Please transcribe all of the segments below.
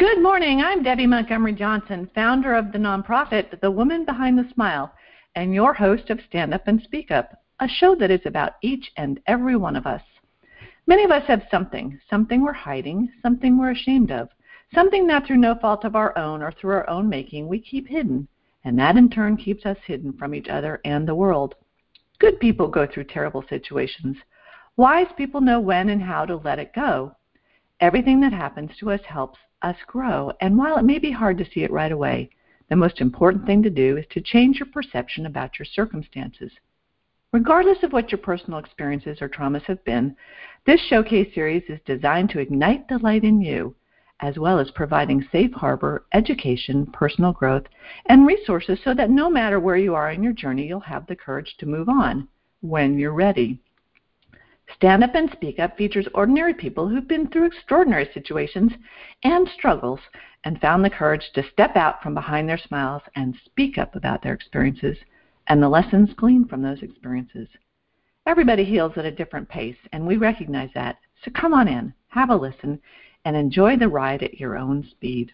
Good morning. I'm Debbie Montgomery Johnson, founder of the nonprofit The Woman Behind the Smile, and your host of Stand Up and Speak Up, a show that is about each and every one of us. Many of us have something, something we're hiding, something we're ashamed of, something that through no fault of our own or through our own making we keep hidden, and that in turn keeps us hidden from each other and the world. Good people go through terrible situations. Wise people know when and how to let it go. Everything that happens to us helps us grow. And while it may be hard to see it right away, the most important thing to do is to change your perception about your circumstances. Regardless of what your personal experiences or traumas have been, this showcase series is designed to ignite the light in you, as well as providing safe harbor, education, personal growth, and resources so that no matter where you are in your journey, you'll have the courage to move on when you're ready. Stand Up and Speak Up features ordinary people who've been through extraordinary situations and struggles and found the courage to step out from behind their smiles and speak up about their experiences and the lessons gleaned from those experiences. Everybody heals at a different pace, and we recognize that. So come on in, have a listen, and enjoy the ride at your own speed.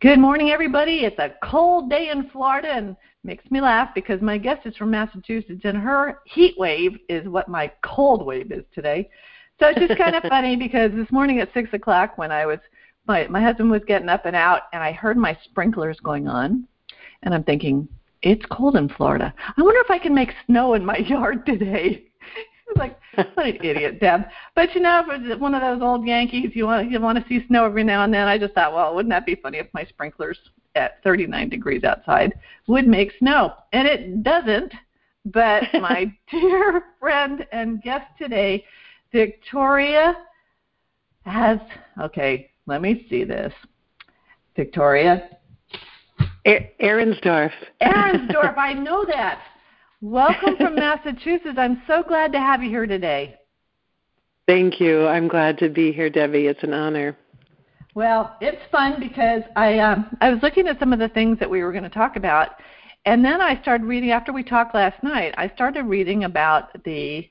Good morning, everybody. It's a cold day in Florida, and makes me laugh because my guest is from Massachusetts, and her heat wave is what my cold wave is today. So it's just kind of funny because this morning at six o'clock, when I was my my husband was getting up and out, and I heard my sprinklers going on, and I'm thinking, it's cold in Florida. I wonder if I can make snow in my yard today. I was like, what an idiot, Deb. But you know, for one of those old Yankees, you want you want to see snow every now and then. I just thought, well, wouldn't that be funny if my sprinklers at 39 degrees outside would make snow? And it doesn't. But my dear friend and guest today, Victoria, has okay. Let me see this. Victoria. Erinsdorf. Erinsdorf, I know that. Welcome from Massachusetts. I'm so glad to have you here today. Thank you. I'm glad to be here, Debbie. It's an honor. Well, it's fun because I um, I was looking at some of the things that we were going to talk about, and then I started reading after we talked last night. I started reading about the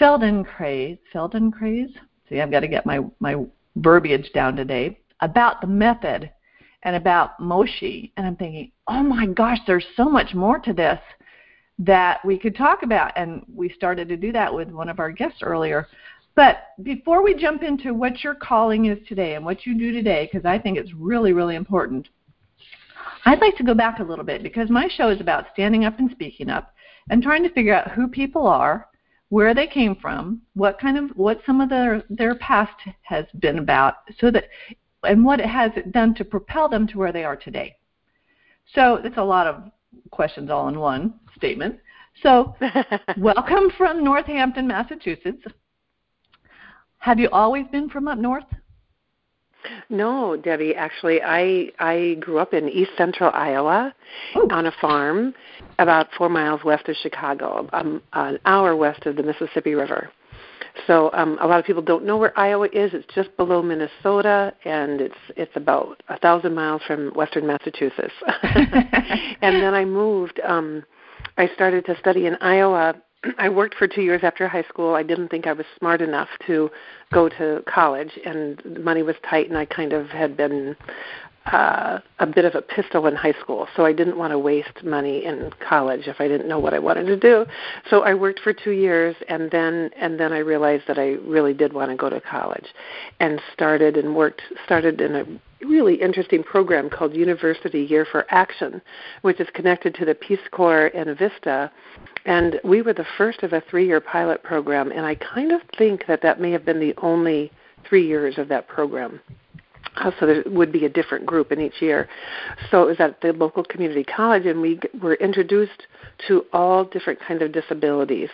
Feldenkrais. Feldenkrais. See, I've got to get my my verbiage down today about the method and about Moshe, and I'm thinking, oh my gosh, there's so much more to this that we could talk about. And we started to do that with one of our guests earlier. But before we jump into what your calling is today and what you do today, because I think it's really, really important, I'd like to go back a little bit because my show is about standing up and speaking up and trying to figure out who people are, where they came from, what kind of what some of their their past has been about, so that and what it has done to propel them to where they are today. So it's a lot of questions all in one statement. So, welcome from Northampton, Massachusetts. Have you always been from up north? No, Debbie. Actually, I I grew up in East Central Iowa Ooh. on a farm about four miles west of Chicago, um, an hour west of the Mississippi River. So um, a lot of people don't know where Iowa is. It's just below Minnesota, and it's it's about a thousand miles from western Massachusetts. and then I moved. Um, I started to study in Iowa. I worked for two years after high school. I didn't think I was smart enough to go to college, and money was tight, and I kind of had been uh, a bit of a pistol in high school, so I didn't want to waste money in college if I didn't know what I wanted to do. So I worked for two years, and then and then I realized that I really did want to go to college, and started and worked started in a really interesting program called University Year for Action, which is connected to the Peace Corps and Vista. And we were the first of a three-year pilot program, and I kind of think that that may have been the only three years of that program. Uh, so there would be a different group in each year. So it was at the local community college, and we were introduced to all different kinds of disabilities,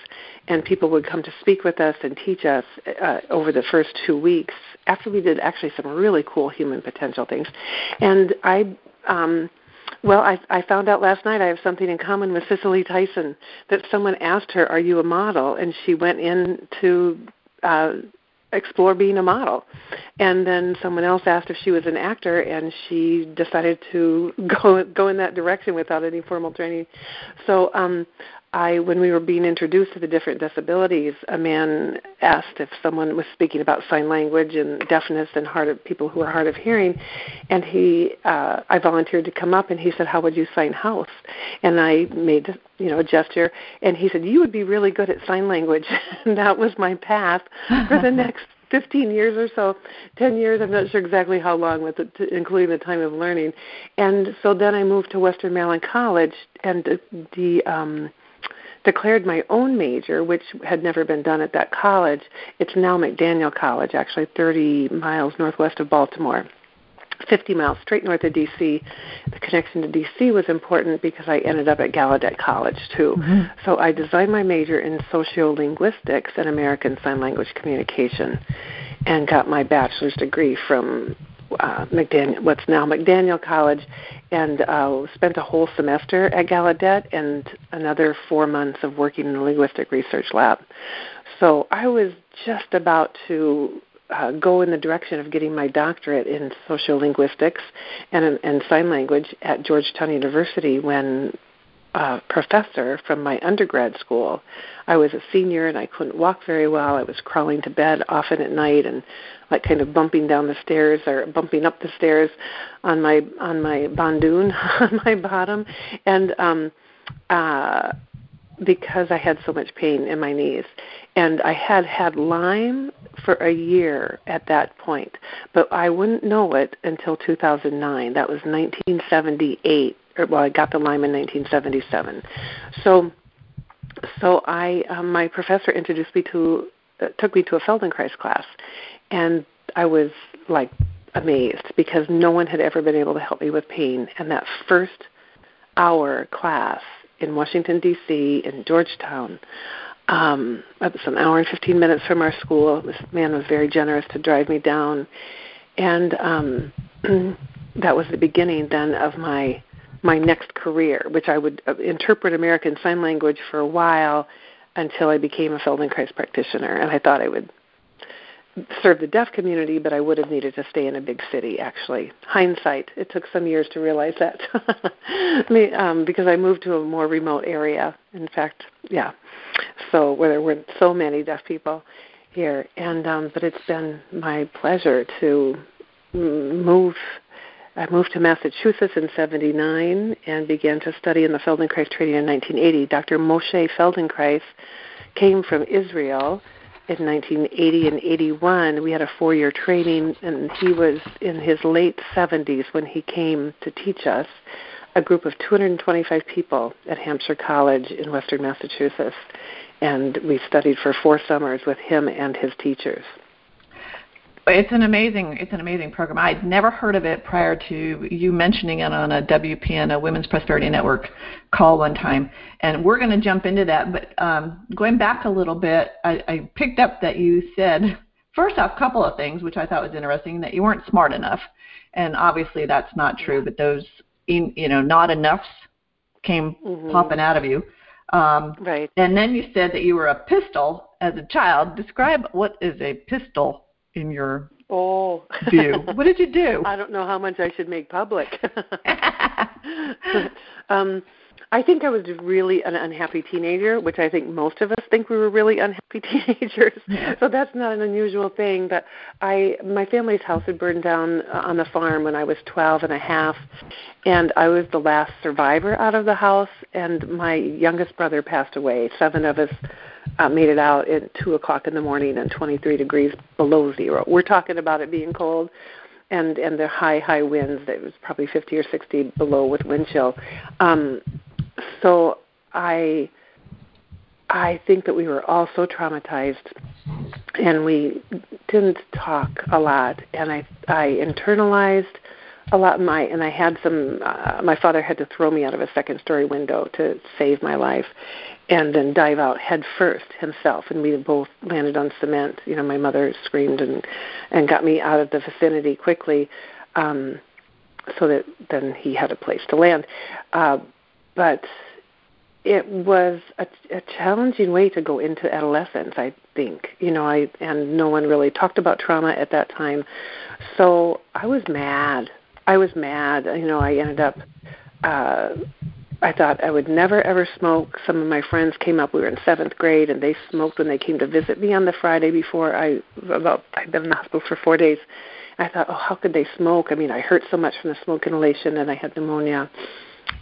and people would come to speak with us and teach us uh, over the first two weeks. After we did actually some really cool human potential things, and I. Um, well, I, I found out last night I have something in common with Cicely Tyson. That someone asked her, "Are you a model?" and she went in to uh, explore being a model. And then someone else asked if she was an actor, and she decided to go go in that direction without any formal training. So um, I, when we were being introduced to the different disabilities, a man asked if someone was speaking about sign language and deafness and hard of people who are hard of hearing, and he, uh, I volunteered to come up, and he said, "How would you sign house?" And I made, you know, a gesture, and he said, "You would be really good at sign language." and that was my path for the next 15 years or so, 10 years, I'm not sure exactly how long, with it, including the time of learning. And so then I moved to Western Maryland College, and the, the um, declared my own major, which had never been done at that college. It's now McDaniel College, actually 30 miles northwest of Baltimore. 50 miles straight north of DC. The connection to DC was important because I ended up at Gallaudet College too. Mm-hmm. So I designed my major in sociolinguistics and American Sign Language Communication and got my bachelor's degree from uh, McDaniel, what's now McDaniel College, and uh, spent a whole semester at Gallaudet and another four months of working in the linguistic research lab. So I was just about to uh, go in the direction of getting my doctorate in sociolinguistics and, and sign language at Georgetown University when a professor from my undergrad school. I was a senior and I couldn't walk very well. I was crawling to bed often at night and like kind of bumping down the stairs or bumping up the stairs on my on my bandoon on my bottom and um uh because I had so much pain in my knees. And I had had Lyme for a year at that point, but I wouldn't know it until 2009. That was 1978. Or, well, I got the Lyme in 1977. So, so I, um, my professor introduced me to, uh, took me to a Feldenkrais class, and I was like amazed because no one had ever been able to help me with pain. And that first hour class in Washington D.C. in Georgetown. Um, it was an hour and 15 minutes from our school. This man was very generous to drive me down, and um, that was the beginning then of my my next career, which I would uh, interpret American Sign Language for a while until I became a Feldenkrais practitioner, and I thought I would serve the deaf community, but I would have needed to stay in a big city. Actually, hindsight, it took some years to realize that, um, because I moved to a more remote area. In fact, yeah, so where there weren't so many deaf people here, and um, but it's been my pleasure to move. I moved to Massachusetts in '79 and began to study in the Feldenkrais training in 1980. Dr. Moshe Feldenkrais came from Israel in 1980 and 81, we had a four-year training, and he was in his late 70s when he came to teach us a group of 225 people at Hampshire College in Western Massachusetts, and we studied for four summers with him and his teachers. It's an amazing it's an amazing program. I'd never heard of it prior to you mentioning it on a WPN, a Women's Prosperity Network call one time. And we're going to jump into that. But um, going back a little bit, I, I picked up that you said first off, a couple of things which I thought was interesting that you weren't smart enough, and obviously that's not true. But those in, you know not enoughs came mm-hmm. popping out of you. Um, right. And then you said that you were a pistol as a child. Describe what is a pistol in your oh. view? What did you do? I don't know how much I should make public. um, I think I was really an unhappy teenager, which I think most of us think we were really unhappy teenagers. Yeah. So that's not an unusual thing. But I, my family's house had burned down uh, on the farm when I was twelve and a half, and I was the last survivor out of the house. And my youngest brother passed away. Seven of us uh, made it out at two o'clock in the morning and 23 degrees below zero. We're talking about it being cold, and and the high high winds. It was probably 50 or 60 below with wind chill. Um, so I I think that we were all so traumatized, and we didn't talk a lot, and I I internalized a lot my and I had some uh, my father had to throw me out of a second story window to save my life and then dive out head first himself and we both landed on cement. You know my mother screamed and and got me out of the vicinity quickly um so that then he had a place to land. Uh but it was a, a challenging way to go into adolescence i think you know i and no one really talked about trauma at that time so i was mad I was mad. You know, I ended up uh, I thought I would never ever smoke. Some of my friends came up. We were in seventh grade, and they smoked when they came to visit me on the Friday before I about I'd been in the hospital for four days. I thought, oh, how could they smoke? I mean, I hurt so much from the smoke inhalation, and I had pneumonia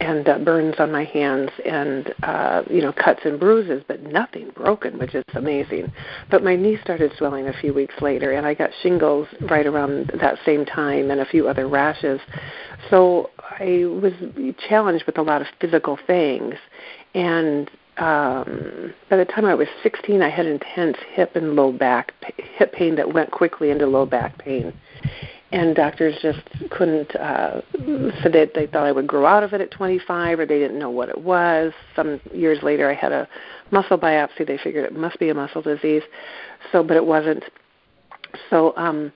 and uh, burns on my hands and uh you know cuts and bruises but nothing broken which is amazing. But my knee started swelling a few weeks later and i got shingles right around that same time and a few other rashes. So i was challenged with a lot of physical things and um by the time i was 16 i had intense hip and low back hip pain that went quickly into low back pain and doctors just couldn't uh said that they thought I would grow out of it at 25 or they didn't know what it was. Some years later I had a muscle biopsy. They figured it must be a muscle disease. So but it wasn't. So um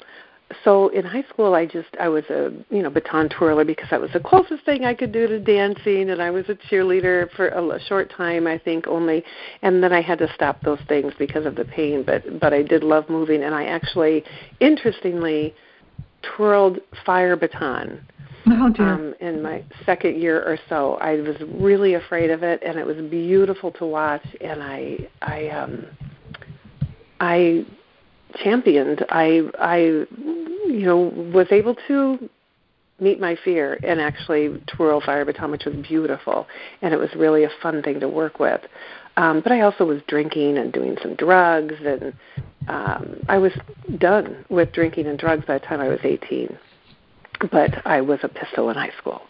so in high school I just I was a you know baton twirler because that was the closest thing I could do to dancing and I was a cheerleader for a, a short time I think only and then I had to stop those things because of the pain but but I did love moving and I actually interestingly twirled fire baton. Oh, dear. Um, in my second year or so, I was really afraid of it, and it was beautiful to watch. And I, I, um, I championed. I, I, you know, was able to meet my fear and actually twirl fire baton, which was beautiful, and it was really a fun thing to work with. Um, but I also was drinking and doing some drugs, and um, I was done with drinking and drugs by the time I was 18. But I was a pistol in high school.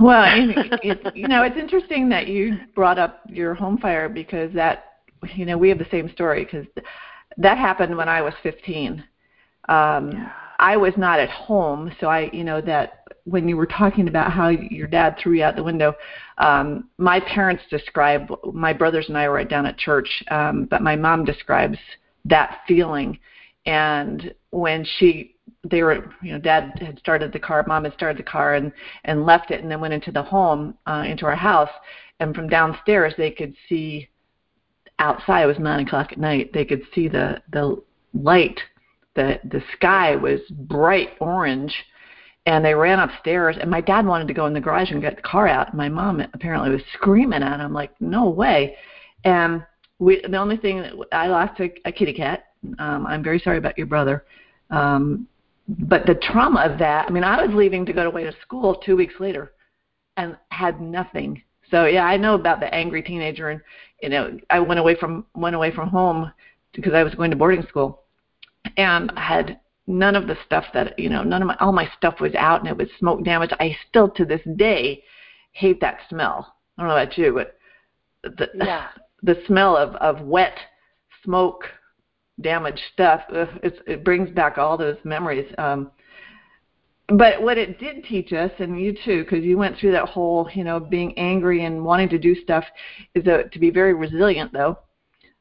Well, it, you know, it's interesting that you brought up your home fire because that, you know, we have the same story because that happened when I was 15. Um, yeah. I was not at home, so I, you know, that when you were talking about how your dad threw you out the window, um, my parents describe my brothers and I were right down at church, um, but my mom describes that feeling. And when she they were you know dad had started the car mom had started the car and and left it and then went into the home uh into our house. And from downstairs they could see outside it was nine o'clock at night they could see the the light the the sky was bright orange. And they ran upstairs and my dad wanted to go in the garage and get the car out. And my mom apparently was screaming at him like no way. And we the only thing that I lost a, a kitty cat. Um, I'm very sorry about your brother. Um, but the trauma of that, I mean, I was leaving to go away to school two weeks later and had nothing. So yeah, I know about the angry teenager and you know, I went away from went away from home because I was going to boarding school and I had none of the stuff that you know, none of my all my stuff was out and it was smoke damage. I still to this day hate that smell. I don't know about you, but the, yeah the smell of of wet smoke damaged stuff it's, it brings back all those memories. Um but what it did teach us and you too because you went through that whole you know being angry and wanting to do stuff is a, to be very resilient though.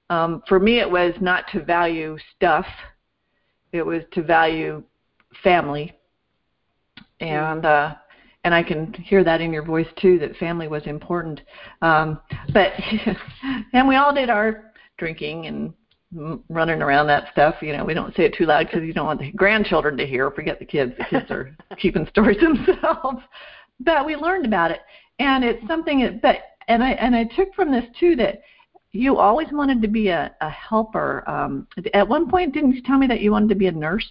Um for me it was not to value stuff. It was to value family. And uh and I can hear that in your voice too that family was important. Um, but and we all did our drinking and running around that stuff. You know, we don't say it too loud because you don't want the grandchildren to hear. Forget the kids; the kids are keeping stories themselves. But we learned about it, and it's something. That, but and I and I took from this too that you always wanted to be a, a helper. Um, at one point, didn't you tell me that you wanted to be a nurse?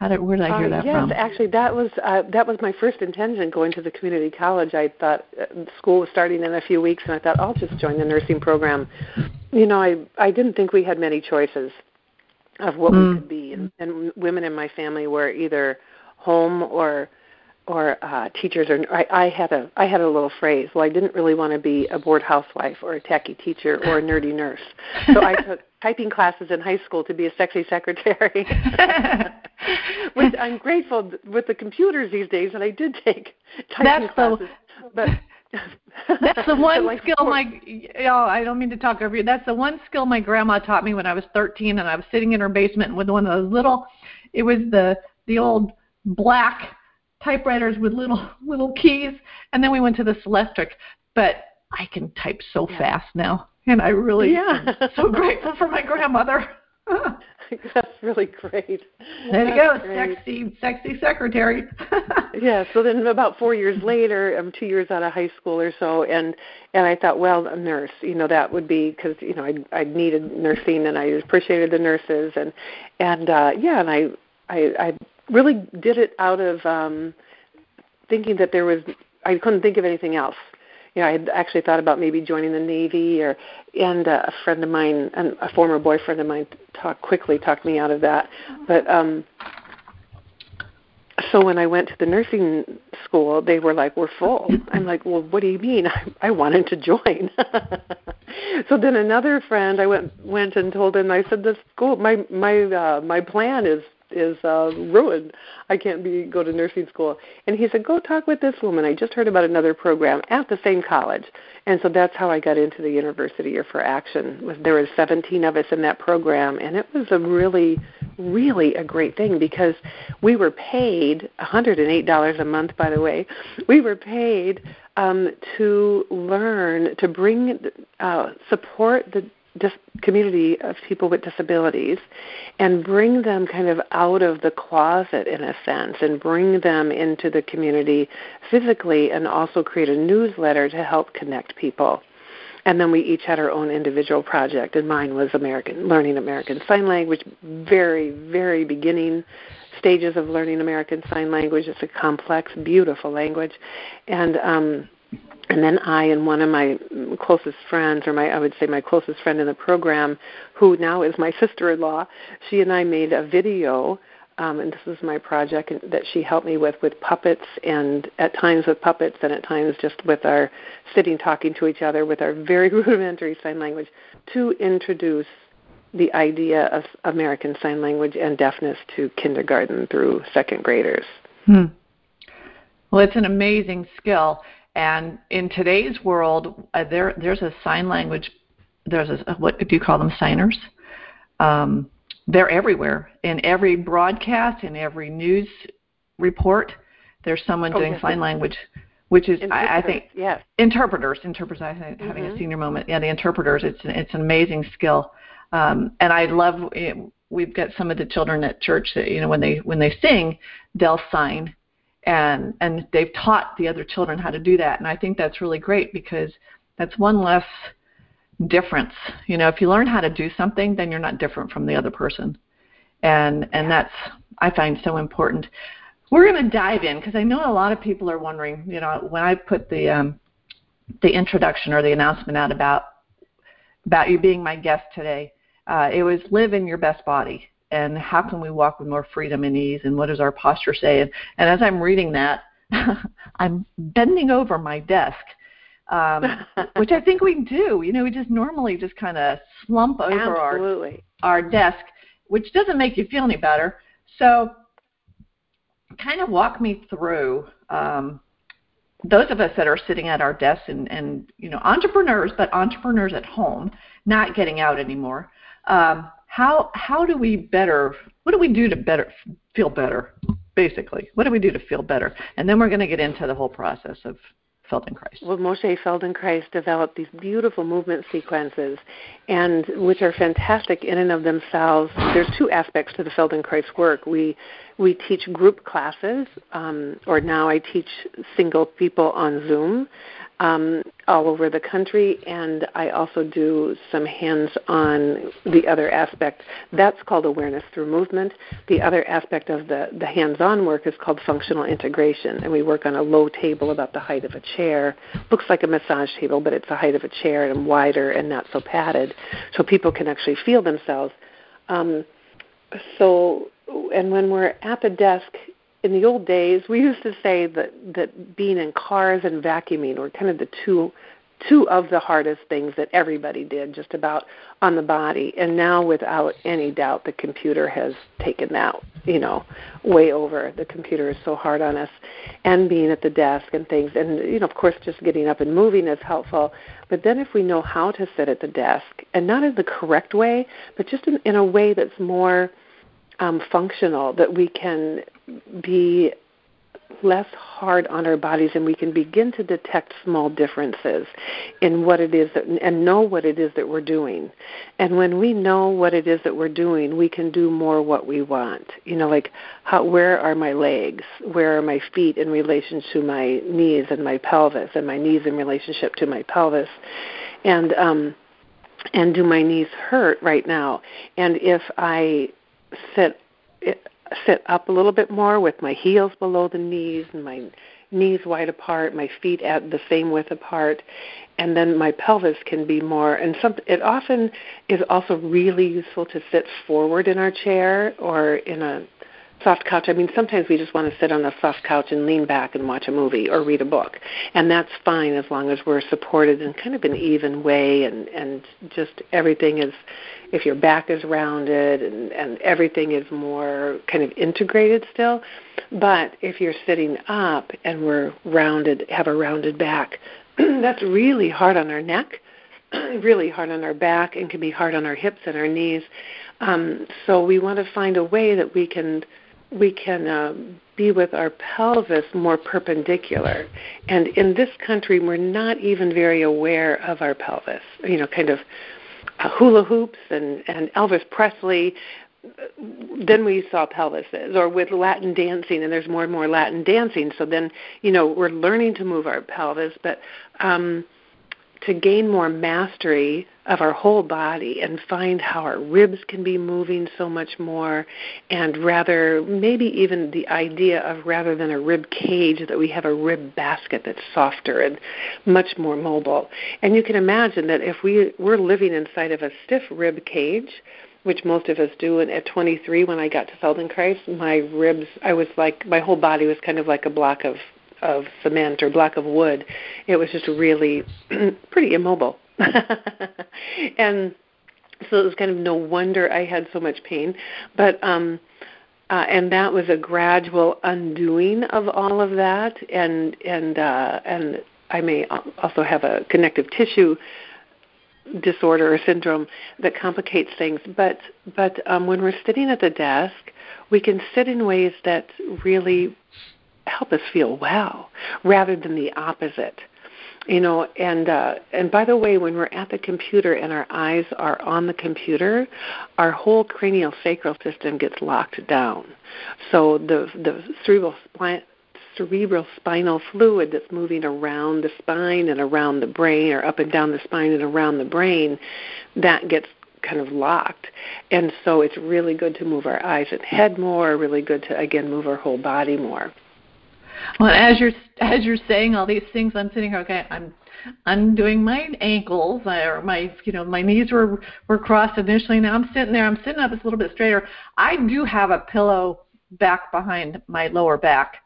How did, where did I hear uh, that yes, from? Yes, actually, that was uh, that was my first intention going to the community college. I thought uh, school was starting in a few weeks, and I thought I'll just join the nursing program. You know, I I didn't think we had many choices of what mm. we could be, and, and women in my family were either home or or uh, teachers or I, I had a I had a little phrase. Well, I didn't really want to be a bored housewife or a techie teacher or a nerdy nurse, so I took typing classes in high school to be a sexy secretary. Which I'm grateful with the computers these days that I did take typing That's classes. The, but That's the one like skill my know, I don't mean to talk over you. That's the one skill my grandma taught me when I was 13 and I was sitting in her basement with one of those little it was the the old black typewriters with little little keys, and then we went to the Selectric. But I can type so yeah. fast now, and I really yeah. am so grateful for my grandmother. That's really great. There you go, great. sexy, sexy secretary. yeah. So then, about four years later, I'm two years out of high school or so, and and I thought, well, a nurse, you know, that would be because you know I I needed nursing, and I appreciated the nurses, and and uh yeah, and I I I really did it out of um thinking that there was I couldn't think of anything else you know, I had actually thought about maybe joining the Navy, or and uh, a friend of mine, and a former boyfriend of mine, talked quickly talked me out of that. But um, so when I went to the nursing school, they were like, "We're full." I'm like, "Well, what do you mean? I, I wanted to join." so then another friend, I went went and told him. I said, "The school, my my uh, my plan is is uh, ruined. I can't be go to nursing school." And he said, "Go talk with this woman. I just heard about another program at the same college." And so that's how I got into the University Year for Action. There were 17 of us in that program, and it was a really, really a great thing because we were paid $108 a month. By the way, we were paid um, to learn to bring uh, support the dis- community of people with disabilities and bring them kind of out of the closet in a sense and bring them into the community physically and also create a newsletter to help connect people. And then we each had our own individual project, and mine was American learning American Sign Language, very, very beginning stages of learning American Sign Language. It's a complex, beautiful language, and um, and then I and one of my closest friends, or my I would say my closest friend in the program, who now is my sister-in-law, she and I made a video, um, and this is my project that she helped me with with puppets, and at times with puppets, and at times just with our sitting talking to each other with our very rudimentary sign language to introduce the idea of American Sign Language and deafness to kindergarten through second graders. Hmm. Well, it's an amazing skill and in today's world, uh, there there's a sign language. There's a what do you call them? Signers. Um, they're everywhere in every broadcast, in every news report. There's someone oh, doing yes, sign language, which is I, I, think yes. interpreters. Interpreters. I think mm-hmm. having a mm-hmm. senior moment. Yeah, the interpreters. It's it's an amazing skill, um, and I love. It, we've got some of the children at church that you know when they when they sing, they'll sign and and they've taught the other children how to do that. And i think that's really great because that's one less difference. You know if you learn how to do something then you're not different from the other person. And and that's i find so important. We're going to dive in because i know a lot of people are wondering you know when i put the um the introduction or the announcement out about about you being my guest today uh, it was live in your best body and how can we walk with more freedom and ease and what does our posture say? And, and as i'm reading that i'm bending over my desk um, which i think we do. You know we just normally just kind of slump over our our desk which doesn't make you feel any better. So kind of walk me through um, those of us that are sitting at our desks and, and you know entrepreneurs but entrepreneurs at home not getting out anymore um, how how do we better what do we do to better feel better basically what do we do to feel better and then we're going to get into the whole process of Feldenkrais. Well, Moshe Feldenkrais developed these beautiful movement sequences, and which are fantastic in and of themselves. There's two aspects to the Feldenkrais work. We we teach group classes, um, or now I teach single people on Zoom um, all over the country, and I also do some hands on the other aspect. That's called awareness through movement. The other aspect of the, the hands on work is called functional integration, and we work on a low table about the height of a chair. Looks like a massage table, but it's the height of a chair and wider and not so padded, so people can actually feel themselves. Um, so, and when we're at the desk, in the old days, we used to say that that being in cars and vacuuming were kind of the two two of the hardest things that everybody did just about on the body. And now without any doubt the computer has taken that you know way over. The computer is so hard on us and being at the desk and things. And you know of course just getting up and moving is helpful. But then if we know how to sit at the desk and not in the correct way but just in, in a way that's more um, functional that we can be less hard on our bodies and we can begin to detect small differences in what it is that, and know what it is that we're doing. And when we know what it is that we're doing, we can do more what we want. You know, like how, where are my legs? Where are my feet in relation to my knees and my pelvis and my knees in relationship to my pelvis? And um and do my knees hurt right now? And if I sit sit up a little bit more with my heels below the knees and my knees wide apart, my feet at the same width apart, and then my pelvis can be more. And some, it often is also really useful to sit forward in our chair or in a soft couch. I mean, sometimes we just want to sit on a soft couch and lean back and watch a movie or read a book, and that's fine as long as we're supported in kind of an even way, and and just everything is, if your back is rounded and and everything is more kind of integrated still. But if you're sitting up and we're rounded, have a rounded back, that's really hard on our neck, really hard on our back, and can be hard on our hips and our knees. Um, so we want to find a way that we can we can uh, be with our pelvis more perpendicular. And in this country, we're not even very aware of our pelvis. You know, kind of uh, hula hoops and, and Elvis Presley. Then we saw pelvises, or with Latin dancing, and there's more and more Latin dancing. So then, you know, we're learning to move our pelvis, but um, to gain more mastery of our whole body and find how our ribs can be moving so much more and rather maybe even the idea of rather than a rib cage that we have a rib basket that's softer and much more mobile. And you can imagine that if we we're living inside of a stiff rib cage which most of us do and at 23 when I got to Feldenkrais my ribs I was like my whole body was kind of like a block of of cement or block of wood. It was just really pretty immobile. and so it was kind of no wonder I had so much pain. But um uh, and that was a gradual undoing of all of that and and uh and I may also have a connective tissue disorder or syndrome that complicates things but but um when we're sitting at the desk we can sit in ways that really help us feel well rather than the opposite. You know and uh and by the way when we're at the computer and our eyes are on the computer our whole cranial sacral system gets locked down. So the the cerebral spine cerebral spinal fluid that's moving around the spine and around the brain or up and down the spine and around the brain that gets kind of locked. And so it's really good to move our eyes and head more really good to again move our whole body more well, as you're as you're saying all these things, I'm sitting here. Okay, I'm undoing my ankles or my you know my knees were were crossed initially. Now I'm sitting there. I'm sitting up. It's a little bit straighter. I do have a pillow back behind my lower back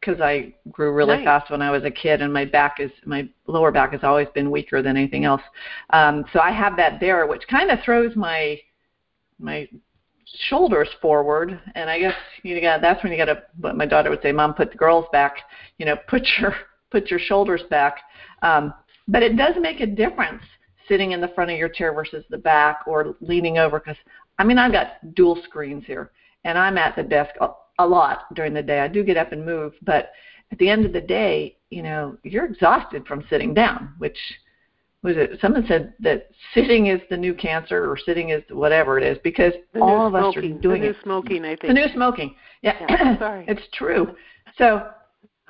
because I grew really nice. fast when I was a kid, and my back is my lower back has always been weaker than anything else. Um, so I have that there, which kind of throws my my shoulders forward and i guess you got that's when you got to what my daughter would say mom put the girls back you know put your put your shoulders back. Um, but it does make a difference sitting in the front of your chair versus the back or leaning over because i mean i've got dual screens here and i'm at the desk a, a lot during the day. I do get up and move but at the end of the day you know you're exhausted from sitting down which was it someone said that sitting is the new cancer or sitting is whatever it is because the all of smoking, us are doing the new it. smoking, I think. The new smoking. Yeah. yeah sorry. it's true. So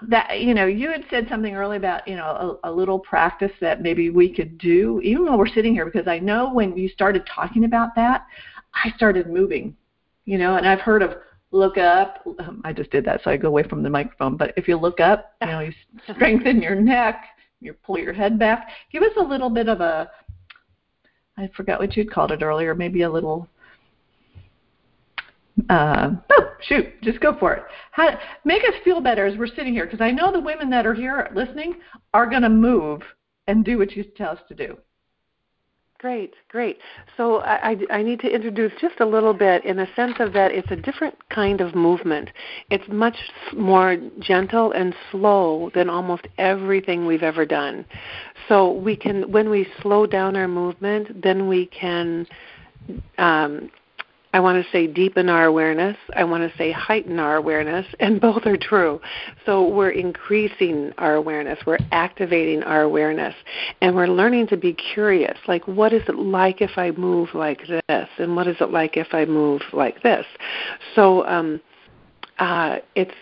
that you know, you had said something earlier about, you know, a, a little practice that maybe we could do even while we're sitting here because I know when you started talking about that, I started moving. You know, and I've heard of look up. Um, I just did that, so I go away from the microphone. But if you look up, you know, you strengthen your neck you pull your head back. Give us a little bit of a I forgot what you'd called it earlier, maybe a little uh, oh, shoot, just go for it. How, make us feel better as we're sitting here, because I know the women that are here listening are going to move and do what you tell us to do. Great, great. So I, I, need to introduce just a little bit in the sense of that it's a different kind of movement. It's much more gentle and slow than almost everything we've ever done. So we can, when we slow down our movement, then we can um, I want to say deepen our awareness. I want to say heighten our awareness, and both are true. So we're increasing our awareness, we're activating our awareness, and we're learning to be curious. Like, what is it like if I move like this, and what is it like if I move like this? So um, uh, it's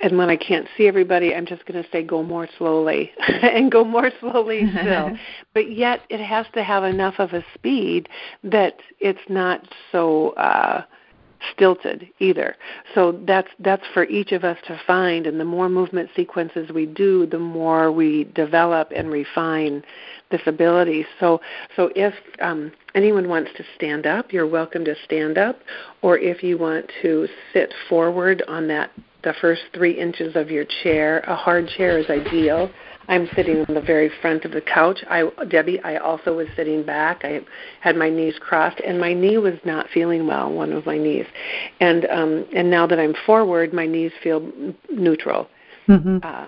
and when I can't see everybody, I'm just going to say go more slowly and go more slowly still. but yet it has to have enough of a speed that it's not so uh, stilted either. So that's that's for each of us to find. And the more movement sequences we do, the more we develop and refine this ability. So so if um, anyone wants to stand up, you're welcome to stand up, or if you want to sit forward on that the first three inches of your chair. A hard chair is ideal. I'm sitting on the very front of the couch. I, Debbie, I also was sitting back. I had my knees crossed, and my knee was not feeling well. One of my knees, and um, and now that I'm forward, my knees feel neutral. Mm-hmm. Uh,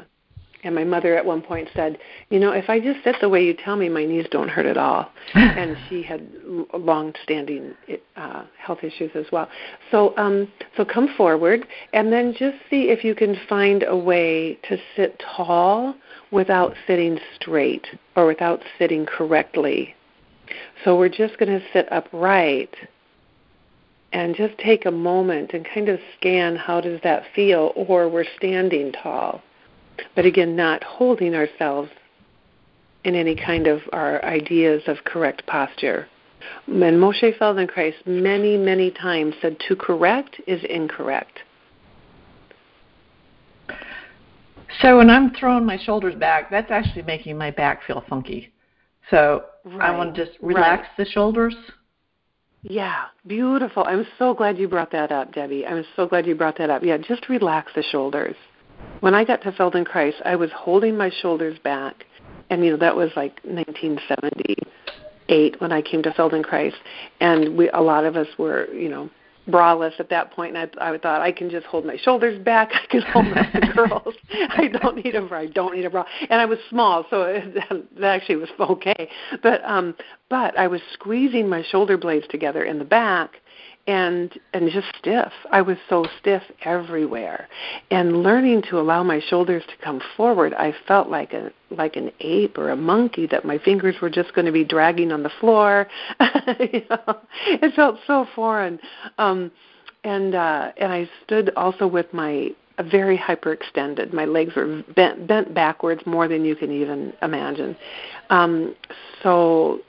and my mother at one point said, "You know, if I just sit the way you tell me, my knees don't hurt at all." and she had long-standing uh, health issues as well. So, um, so come forward, and then just see if you can find a way to sit tall without sitting straight or without sitting correctly. So we're just going to sit upright and just take a moment and kind of scan how does that feel or we're standing tall but again, not holding ourselves in any kind of our ideas of correct posture. And Moshe Feldenkrais many, many times said to correct is incorrect. So when I'm throwing my shoulders back, that's actually making my back feel funky. So right. I want to just relax right. the shoulders. Yeah, beautiful. I'm so glad you brought that up, Debbie. I'm so glad you brought that up. Yeah, just relax the shoulders. When I got to Feldenkrais, I was holding my shoulders back, and you know that was like 1978 when I came to Feldenkrais, and we a lot of us were you know braless at that point, and I, I thought I can just hold my shoulders back. I can hold my girls. I don't need a bra. I don't need a bra. And I was small, so it, that actually was okay. But um, but I was squeezing my shoulder blades together in the back, and and just stiff. I was so stiff everywhere. And learning to allow my shoulders to come forward, I felt like a like an ape or a monkey that my fingers were just going to be dragging on the floor. you know, it felt so foreign. Um and uh and I stood also with my very hyperextended. My legs were bent bent backwards more than you can even imagine. Um so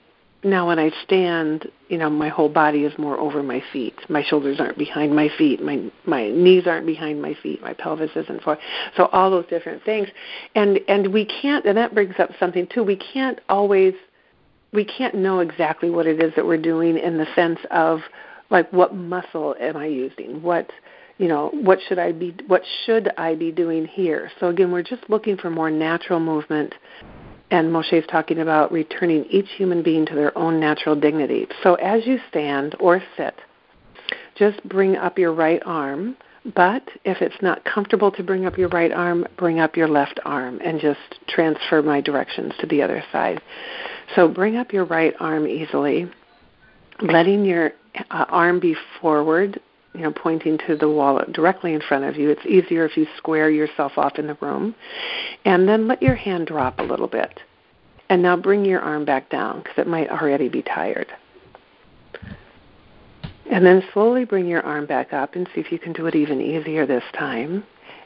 now when I stand, you know, my whole body is more over my feet. My shoulders aren't behind my feet. My my knees aren't behind my feet. My pelvis isn't forward. So all those different things, and and we can't. And that brings up something too. We can't always, we can't know exactly what it is that we're doing in the sense of like what muscle am I using? What you know, what should I be what should I be doing here? So again, we're just looking for more natural movement and Moshe is talking about returning each human being to their own natural dignity. So as you stand or sit, just bring up your right arm, but if it's not comfortable to bring up your right arm, bring up your left arm and just transfer my directions to the other side. So bring up your right arm easily, letting your uh, arm be forward, you know, pointing to the wall directly in front of you. It's easier if you square yourself off in the room. And then let your hand drop a little bit. And now bring your arm back down because it might already be tired. And then slowly bring your arm back up and see if you can do it even easier this time.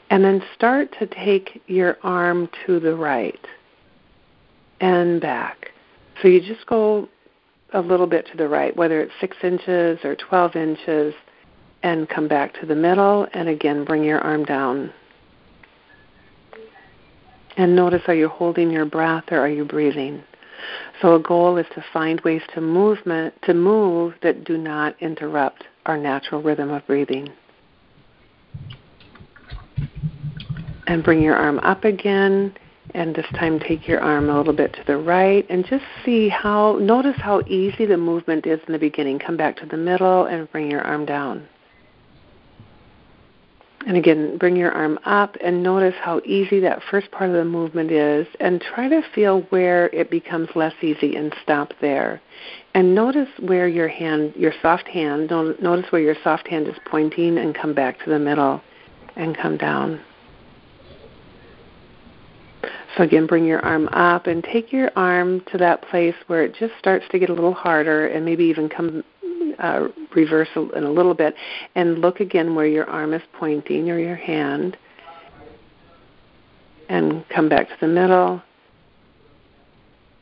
And then start to take your arm to the right and back. So you just go a little bit to the right, whether it's six inches or 12 inches and come back to the middle and again bring your arm down. And notice are you holding your breath or are you breathing? So a goal is to find ways to movement to move that do not interrupt our natural rhythm of breathing. And bring your arm up again and this time take your arm a little bit to the right and just see how notice how easy the movement is in the beginning. Come back to the middle and bring your arm down And again, bring your arm up and notice how easy that first part of the movement is and try to feel where it becomes less easy and stop there. And notice where your hand, your soft hand, notice where your soft hand is pointing and come back to the middle and come down. So again, bring your arm up and take your arm to that place where it just starts to get a little harder and maybe even come uh, reverse in a little bit and look again where your arm is pointing or your hand and come back to the middle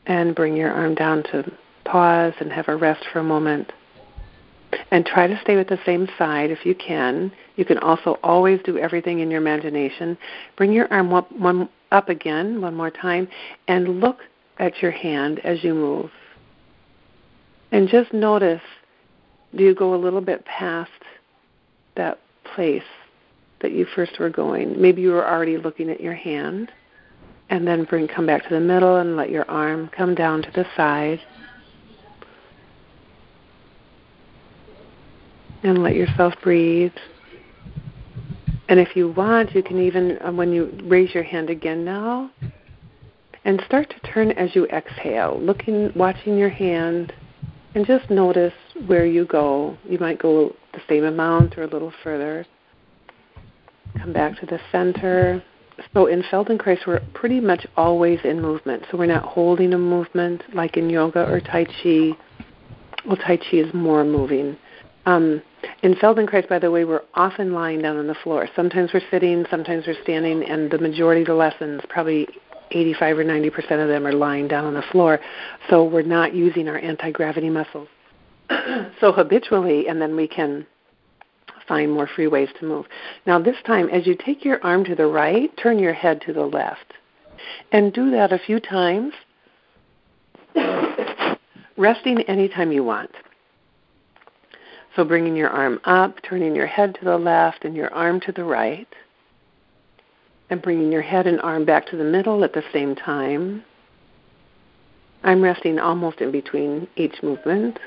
and bring your arm down to pause and have a rest for a moment. And try to stay with the same side if you can. You can also always do everything in your imagination. Bring your arm up, one, up again one more time and look at your hand as you move. And just notice do you go a little bit past that place that you first were going? Maybe you were already looking at your hand. And then bring come back to the middle and let your arm come down to the side. And let yourself breathe. And if you want, you can even, uh, when you raise your hand again now, and start to turn as you exhale, looking, watching your hand and just notice where you go. You might go the same amount or a little further. Come back to the center. So in Feldenkrais, we're pretty much always in movement. So we're not holding a movement like in yoga or Tai Chi. Well, Tai Chi is more moving. Um, in Feldenkrais, by the way, we're often lying down on the floor. Sometimes we're sitting, sometimes we're standing, and the majority of the lessons, probably 85 or 90 percent of them are lying down on the floor. So we're not using our anti gravity muscles so habitually, and then we can find more free ways to move. Now, this time, as you take your arm to the right, turn your head to the left. And do that a few times, resting anytime you want. So, bringing your arm up, turning your head to the left, and your arm to the right and bringing your head and arm back to the middle at the same time. I'm resting almost in between each movement,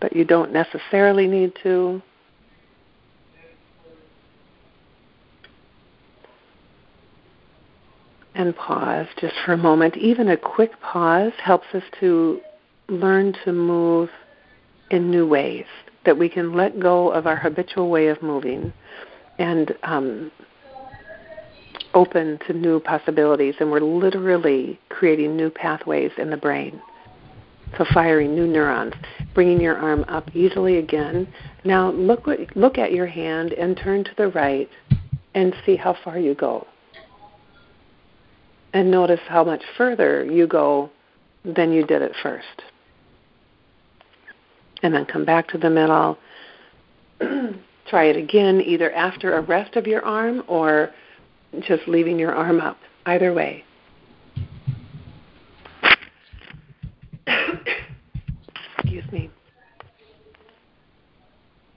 but you don't necessarily need to. And pause just for a moment. Even a quick pause helps us to learn to move in new ways, that we can let go of our habitual way of moving and um, open to new possibilities, and we're literally creating new pathways in the brain. So firing new neurons, bringing your arm up easily again. Now look look at your hand and turn to the right, and see how far you go. And notice how much further you go than you did at first. And then come back to the middle. Try it again, either after a rest of your arm or just leaving your arm up. Either way. Excuse me.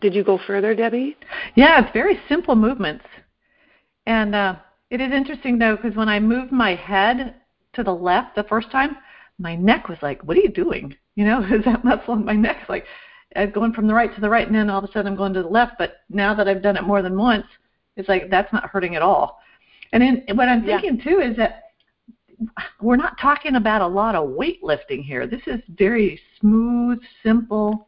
Did you go further, Debbie? Yeah, it's very simple movements. And uh, it is interesting, though, because when I moved my head to the left the first time, my neck was like, what are you doing? You know, is that muscle in my neck like I'm going from the right to the right, and then all of a sudden I'm going to the left. But now that I've done it more than once, it's like that's not hurting at all. And then what I'm thinking yeah. too is that we're not talking about a lot of weightlifting here. This is very smooth, simple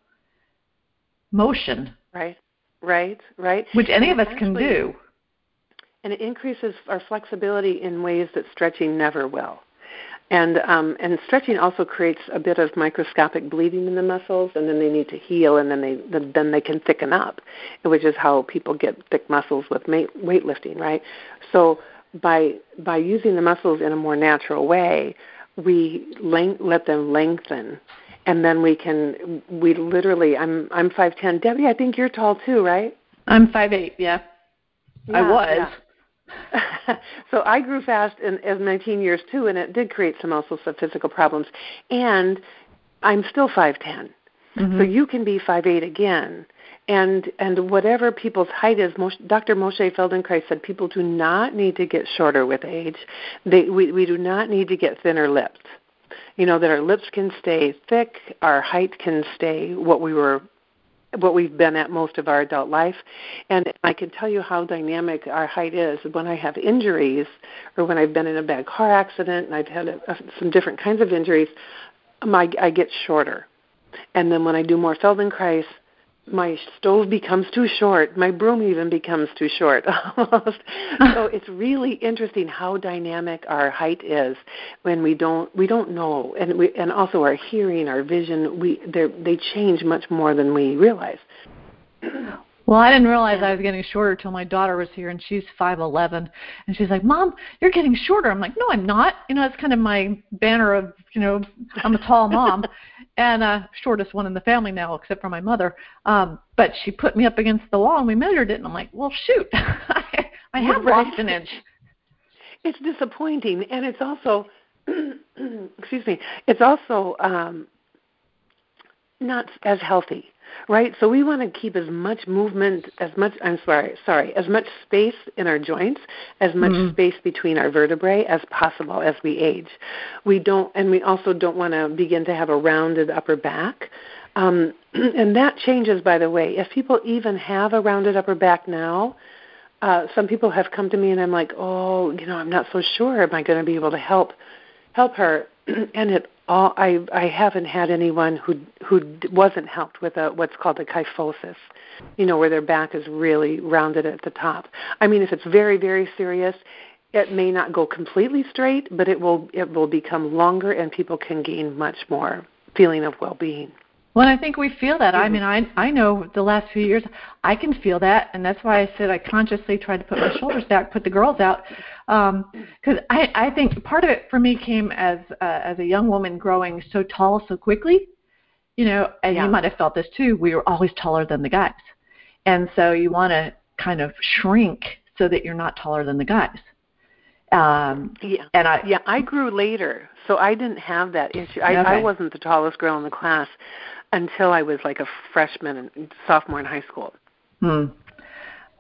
motion. Right, right, right. Which any and of us actually, can do. And it increases our flexibility in ways that stretching never will. And um, and stretching also creates a bit of microscopic bleeding in the muscles, and then they need to heal, and then they then they can thicken up, which is how people get thick muscles with weightlifting, right? So by by using the muscles in a more natural way, we length, let them lengthen, and then we can we literally. I'm I'm five ten. Debbie, I think you're tall too, right? I'm five eight. Yeah, yeah I was. Yeah. so I grew fast in as my teen years too, and it did create some also some physical problems. And I'm still five ten, mm-hmm. so you can be five eight again and and whatever people's height is, Dr. Moshe Feldenkrais said people do not need to get shorter with age. They, we, we do not need to get thinner lips. You know that our lips can stay thick, our height can stay what we were what we've been at most of our adult life. And I can tell you how dynamic our height is when I have injuries or when I've been in a bad car accident and I've had a, a, some different kinds of injuries, my I get shorter. And then when I do more Feldenkrais, my stove becomes too short. My broom even becomes too short almost. so it's really interesting how dynamic our height is when we don't we don't know, and we and also our hearing, our vision, we they they change much more than we realize. Well, I didn't realize I was getting shorter till my daughter was here, and she's five eleven, and she's like, "Mom, you're getting shorter." I'm like, "No, I'm not." You know, it's kind of my banner of, you know, I'm a tall mom, and uh, shortest one in the family now, except for my mother. Um, but she put me up against the wall, and we measured it, and I'm like, "Well, shoot, I, I have right. lost an inch." It's disappointing, and it's also, excuse me, it's also um, not as healthy right? So we want to keep as much movement, as much I'm sorry, sorry, as much space in our joints, as much mm-hmm. space between our vertebrae as possible as we age. We don't, and we also don't want to begin to have a rounded upper back. Um, and that changes, by the way. If people even have a rounded upper back now, uh, some people have come to me and I'm like, oh, you know, I'm not so sure. Am I going to be able to help help her? and it all I I haven't had anyone who who wasn't helped with a what's called a kyphosis, you know, where their back is really rounded at the top. I mean, if it's very very serious, it may not go completely straight, but it will it will become longer, and people can gain much more feeling of well-being. Well, I think we feel that. I mean, I I know the last few years I can feel that, and that's why I said I consciously tried to put my shoulders back, put the girls out, because um, I I think part of it for me came as uh, as a young woman growing so tall so quickly, you know, and yeah. you might have felt this too. We were always taller than the guys, and so you want to kind of shrink so that you're not taller than the guys. Um, yeah, and I yeah I grew later, so I didn't have that issue. I, okay. I wasn't the tallest girl in the class, until I was like a freshman and sophomore in high school. Hmm.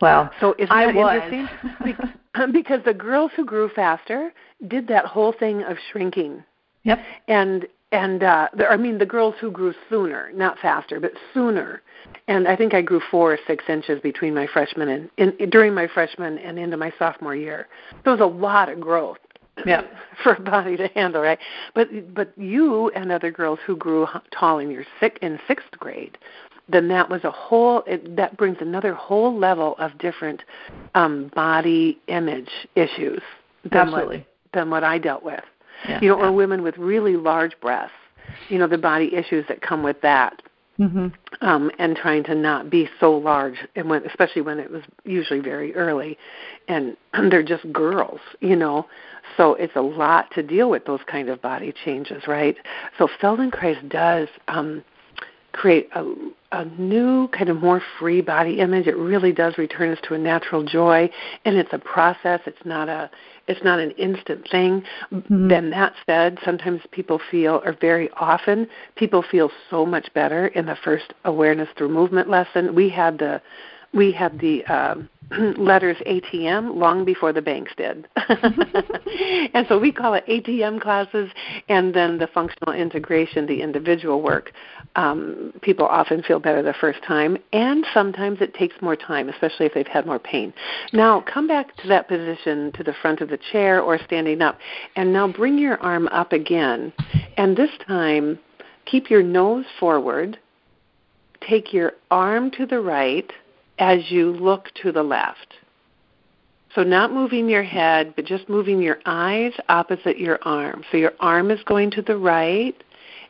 Well, so isn't I that was. interesting? because the girls who grew faster did that whole thing of shrinking. Yep. And and uh the, I mean the girls who grew sooner, not faster, but sooner. And I think I grew four or six inches between my freshman and in, during my freshman and into my sophomore year. So it was a lot of growth yeah. for a body to handle, right? But but you and other girls who grew tall in your six in sixth grade, then that was a whole. It, that brings another whole level of different um, body image issues than Absolutely. what than what I dealt with. Yeah, you know, yeah. or women with really large breasts. You know, the body issues that come with that. Mm-hmm. Um, and trying to not be so large, and when, especially when it was usually very early, and, they're just girls, you know. So it's a lot to deal with those kind of body changes, right? So Feldenkrais does um, create a, a new kind of more free body image. It really does return us to a natural joy, and it's a process. It's not a it's not an instant thing. Mm-hmm. Then that said, sometimes people feel, or very often, people feel so much better in the first awareness through movement lesson. We had the we had the um, letters ATM long before the banks did. and so we call it ATM classes, and then the functional integration, the individual work. Um, people often feel better the first time, and sometimes it takes more time, especially if they've had more pain. Now, come back to that position to the front of the chair or standing up, and now bring your arm up again. And this time, keep your nose forward, take your arm to the right as you look to the left. So, not moving your head, but just moving your eyes opposite your arm. So, your arm is going to the right,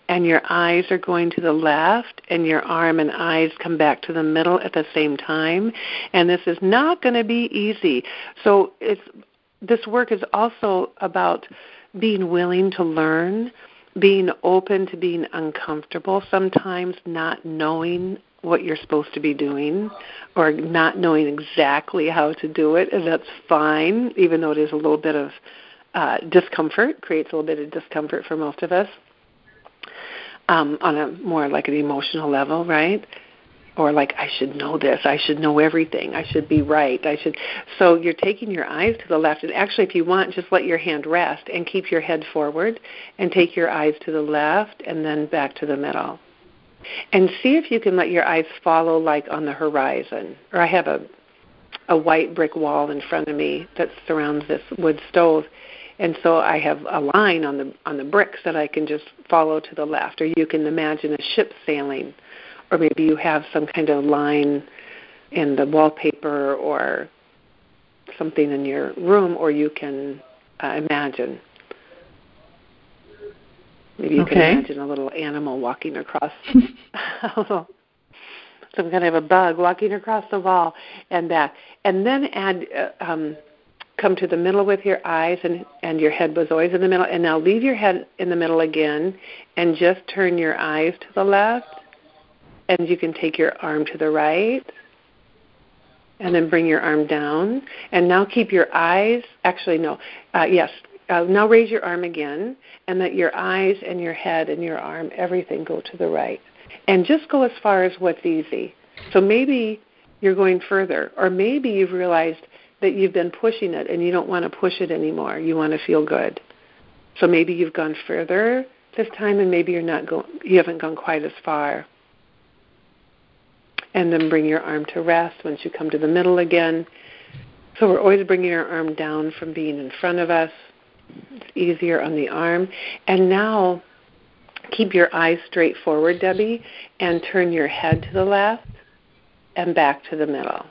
and your eyes are going to the left, and your arm and eyes come back to the middle at the same time. And this is not going to be easy. So, it's, this work is also about being willing to learn, being open to being uncomfortable sometimes, not knowing what you're supposed to be doing or not knowing exactly how to do it, and that's fine, even though it is a little bit of uh, discomfort, creates a little bit of discomfort for most of us um, on a more like an emotional level, right? Or like I should know this, I should know everything, I should be right, I should. So you're taking your eyes to the left, and actually, if you want, just let your hand rest and keep your head forward, and take your eyes to the left, and then back to the middle And see if you can let your eyes follow like on the horizon. Or I have a a white brick wall in front of me that surrounds this wood stove and so I have a line on the on the bricks that I can just follow to the left or you can imagine a ship sailing or maybe you have some kind of line in the wallpaper or something in your room or you can uh, imagine maybe you okay. can imagine a little animal walking across some kind of a bug walking across the wall and back. And then add uh, um come to the middle with your eyes and and your head was always in the middle. And now leave your head in the middle again and just turn your eyes to the left. And you can take your arm to the right and then bring your arm down. And now keep your eyes actually no uh, yes uh, now raise your arm again and let your eyes and your head and your arm everything go to the right and just go as far as what's easy so maybe you're going further or maybe you've realized that you've been pushing it and you don't want to push it anymore. You want to feel good. So maybe you've gone further this time and maybe you're not going you haven't gone quite as far. And then bring your arm to rest once you come to the middle again. So we're always bringing our arm down from being in front of us. It's easier on the arm. And now keep your eyes straight forward, Debbie, and turn your head to the left and back to the middle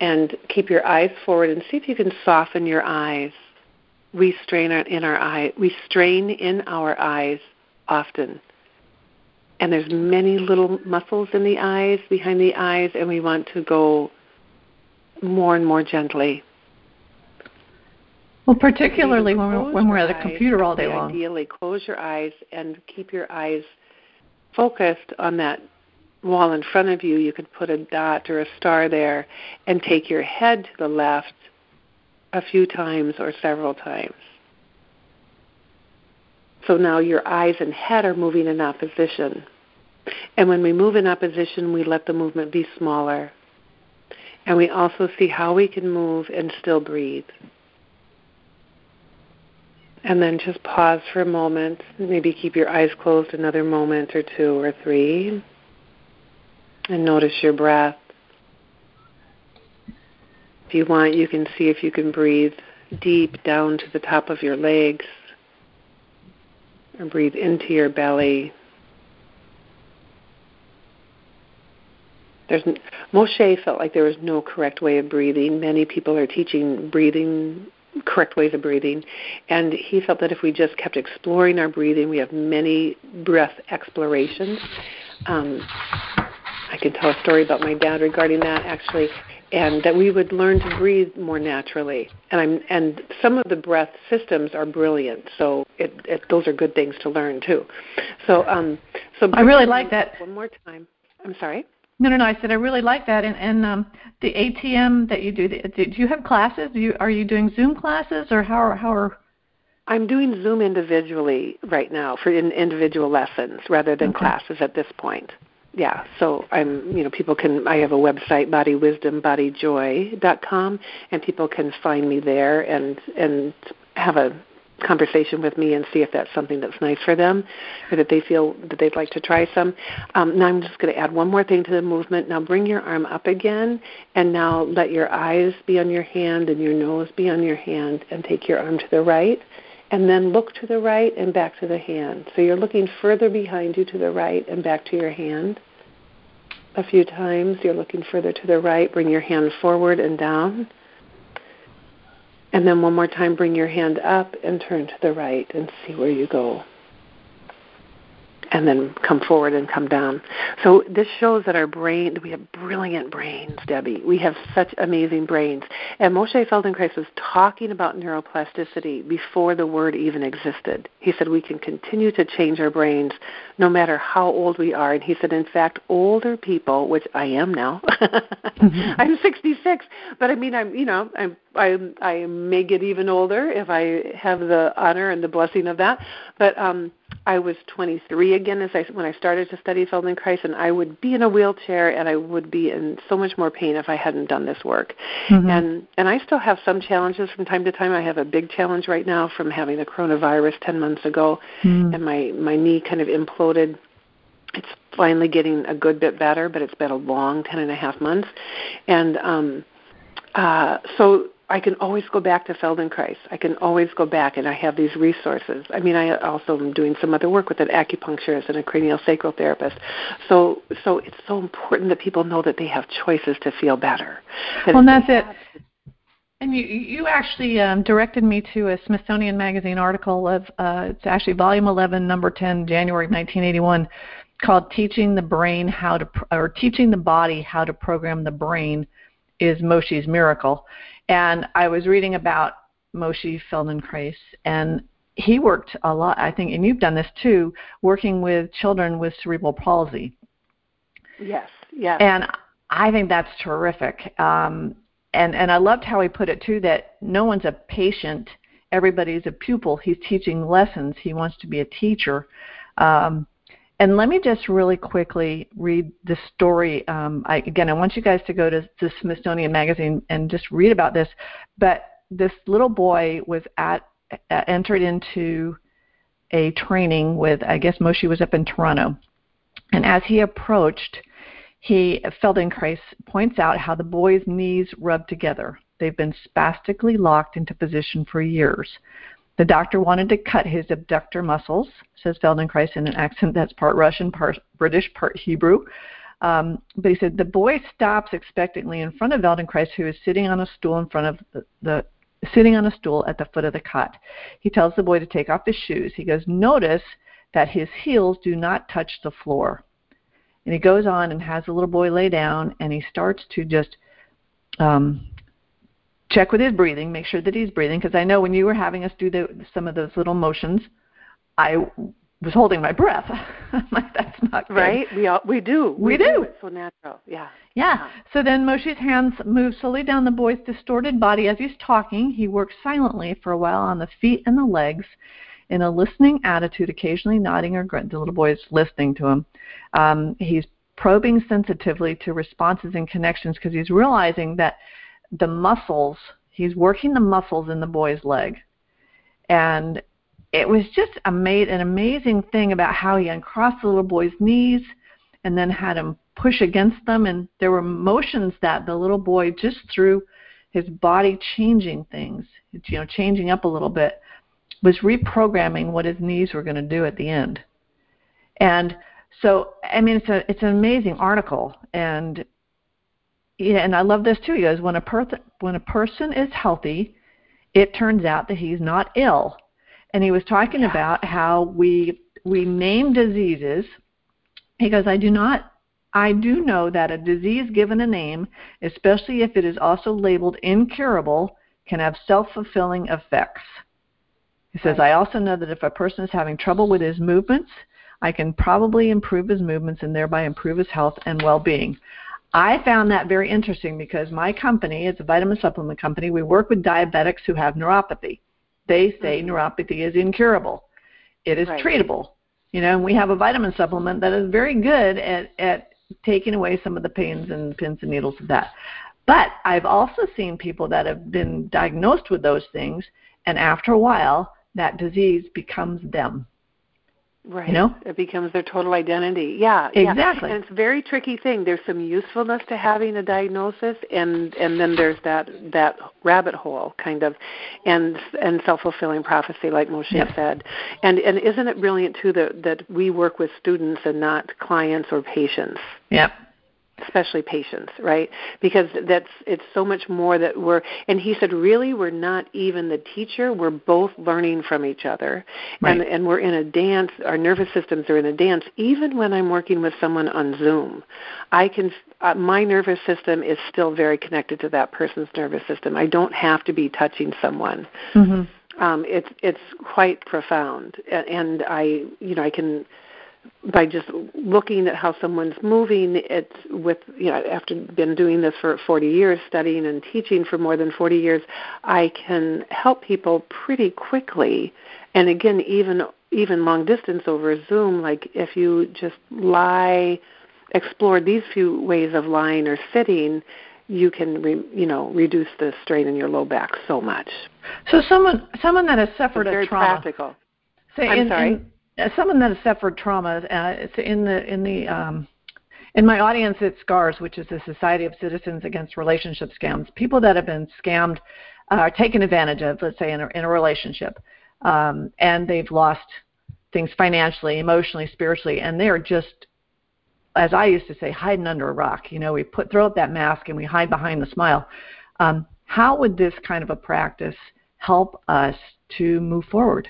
and keep your eyes forward and see if you can soften your eyes. We strain in our eye. We strain in our eyes often. And there's many little muscles in the eyes, behind the eyes, and we want to go more and more gently. Well, particularly when we're, when we're at a computer all day long. Ideally, close your eyes and keep your eyes focused on that wall in front of you, you could put a dot or a star there and take your head to the left a few times or several times. So now your eyes and head are moving in opposition. And when we move in opposition, we let the movement be smaller. And we also see how we can move and still breathe. And then just pause for a moment. Maybe keep your eyes closed another moment or two or three. And notice your breath. If you want, you can see if you can breathe deep down to the top of your legs or breathe into your belly. There's Moshe felt like there was no correct way of breathing. Many people are teaching breathing correct ways of breathing, and he felt that if we just kept exploring our breathing, we have many breath explorations. Um, I can tell a story about my dad regarding that actually, and that we would learn to breathe more naturally. And I'm and some of the breath systems are brilliant, so it, it those are good things to learn too. So um, so I really like that. One more time. I'm sorry. No, no, no. I said I really like that. And, and um, the ATM that you do, the, do you have classes? Do you, are you doing Zoom classes, or how are, how are? I'm doing Zoom individually right now for in, individual lessons rather than okay. classes at this point yeah, so I'm, you know, people can. I have a website, bodywisdombodyjoy.com, and people can find me there and and have a conversation with me and see if that's something that's nice for them, or that they feel that they'd like to try some. Um, now I'm just going to add one more thing to the movement. Now bring your arm up again, and now let your eyes be on your hand and your nose be on your hand, and take your arm to the right and then look to the right and back to the hand. So you're looking further behind you to the right and back to your hand. A few times you're looking further to the right, bring your hand forward and down. And then one more time, bring your hand up and turn to the right and see where you go and then come forward and come down. So this shows that our brain, we have brilliant brains, Debbie. We have such amazing brains. And Moshe Feldenkrais was talking about neuroplasticity before the word even existed. He said we can continue to change our brains no matter how old we are. And he said, in fact, older people, which I am now, mm-hmm. I'm 66, but I mean, I'm, you know, I'm I I may get even older if I have the honor and the blessing of that. But um I was 23 again as I when I started to study Feldenkrais, and I would be in a wheelchair and I would be in so much more pain if I hadn't done this work. Mm-hmm. And and I still have some challenges from time to time. I have a big challenge right now from having the coronavirus 10 months ago, mm-hmm. and my my knee kind of imploded it's finally getting a good bit better, but it's been a long ten and a half months, and um, uh, so I can always go back to Feldenkrais. I can always go back, and I have these resources. I mean, I also am doing some other work with an acupuncturist and a cranial sacral therapist. So, so it's so important that people know that they have choices to feel better. That well, that's it. And you you actually um, directed me to a Smithsonian Magazine article of uh, it's actually volume 11, number 10, January 1981, called "Teaching the Brain How to or Teaching the Body How to Program the Brain." Is Moshe's miracle, and I was reading about Moshe Feldenkrais, and he worked a lot, I think, and you've done this too, working with children with cerebral palsy. Yes, yes. And I think that's terrific. Um, and and I loved how he put it too that no one's a patient, everybody's a pupil. He's teaching lessons. He wants to be a teacher. Um, and let me just really quickly read the story. Um, I, again, I want you guys to go to the Smithsonian Magazine and just read about this. But this little boy was at uh, entered into a training with, I guess Moshe was up in Toronto, and as he approached, he Feldenkrais points out how the boy's knees rub together. They've been spastically locked into position for years. The doctor wanted to cut his abductor muscles, says Feldenkrais in an accent that's part Russian, part British, part Hebrew. Um, but he said the boy stops expectantly in front of Feldenkrais, who is sitting on a stool in front of the, the sitting on a stool at the foot of the cot. He tells the boy to take off his shoes. He goes, "Notice that his heels do not touch the floor." And he goes on and has the little boy lay down, and he starts to just um, check with his breathing, make sure that he's breathing. Because I know when you were having us do the, some of those little motions, I was holding my breath. like that's not good. right. We all, we do. We, we do. do. It's so natural. Yeah. Yeah. So then Moshe's hands move slowly down the boy's distorted body as he's talking. He works silently for a while on the feet and the legs in a listening attitude, occasionally nodding or grunting. The little boy is listening to him. Um, he's probing sensitively to responses and connections because he's realizing that the muscles, he's working the muscles in the boy's leg. And it was just a made, an amazing thing about how he uncrossed the little boy's knees and then had him push against them. And there were motions that the little boy just through his body changing things, you know, changing up a little bit, was reprogramming what his knees were going to do at the end. And so, I mean, it's a it's an amazing article, and yeah, and I love this too. He goes, when a person when a person is healthy, it turns out that he's not ill. And he was talking yeah. about how we we name diseases. He goes, I do not I do know that a disease given a name, especially if it is also labeled incurable, can have self-fulfilling effects. He says, right. I also know that if a person is having trouble with his movements, I can probably improve his movements and thereby improve his health and well-being. I found that very interesting because my company, it's a vitamin supplement company, we work with diabetics who have neuropathy. They say mm-hmm. neuropathy is incurable. It is right. treatable. You know, and we have a vitamin supplement that is very good at, at taking away some of the pains and pins and needles of that. But I've also seen people that have been diagnosed with those things, and after a while, that disease becomes them. Right. You know? It becomes their total identity. Yeah. Exactly. Yeah. And it's a very tricky thing. There's some usefulness to having a diagnosis and and then there's that that rabbit hole kind of and and self fulfilling prophecy like Moshe yep. said. And and isn't it brilliant too that that we work with students and not clients or patients? Yep especially patients right? Because that's it's so much more that we're and he said really we're not even the teacher. We're both learning from each other. Right. and and we're in a dance. Our nervous systems are in a dance. Even when i'm working with someone on zoom i can uh, my nervous system is still very connected to that person's nervous system. I don't have to be touching someone. Mm-hmm. um it's it's quite profound. And i you know i can by just looking at how someone's moving it's with you know after been doing this for 40 years studying and teaching for more than 40 years i can help people pretty quickly. And again even even long distance over zoom like if you just lie explore these few ways of lying or sitting you can re, you know reduce the strain in your low back so much. So someone someone that has suffered a very trauma. practical. Say I'm in, sorry? in, someone that has suffered trauma, uh, it's in the in the um, in my audience it's SCARS, which is the Society of Citizens Against Relationship Scams, people that have been scammed, uh, taken advantage of, let's say in a, in a relationship, um, and they've lost things financially, emotionally, spiritually, and they are just, as I used to say, hiding under a rock. You know, we put throw up that mask and we hide behind the smile. Um, how would this kind of a practice help us to move forward?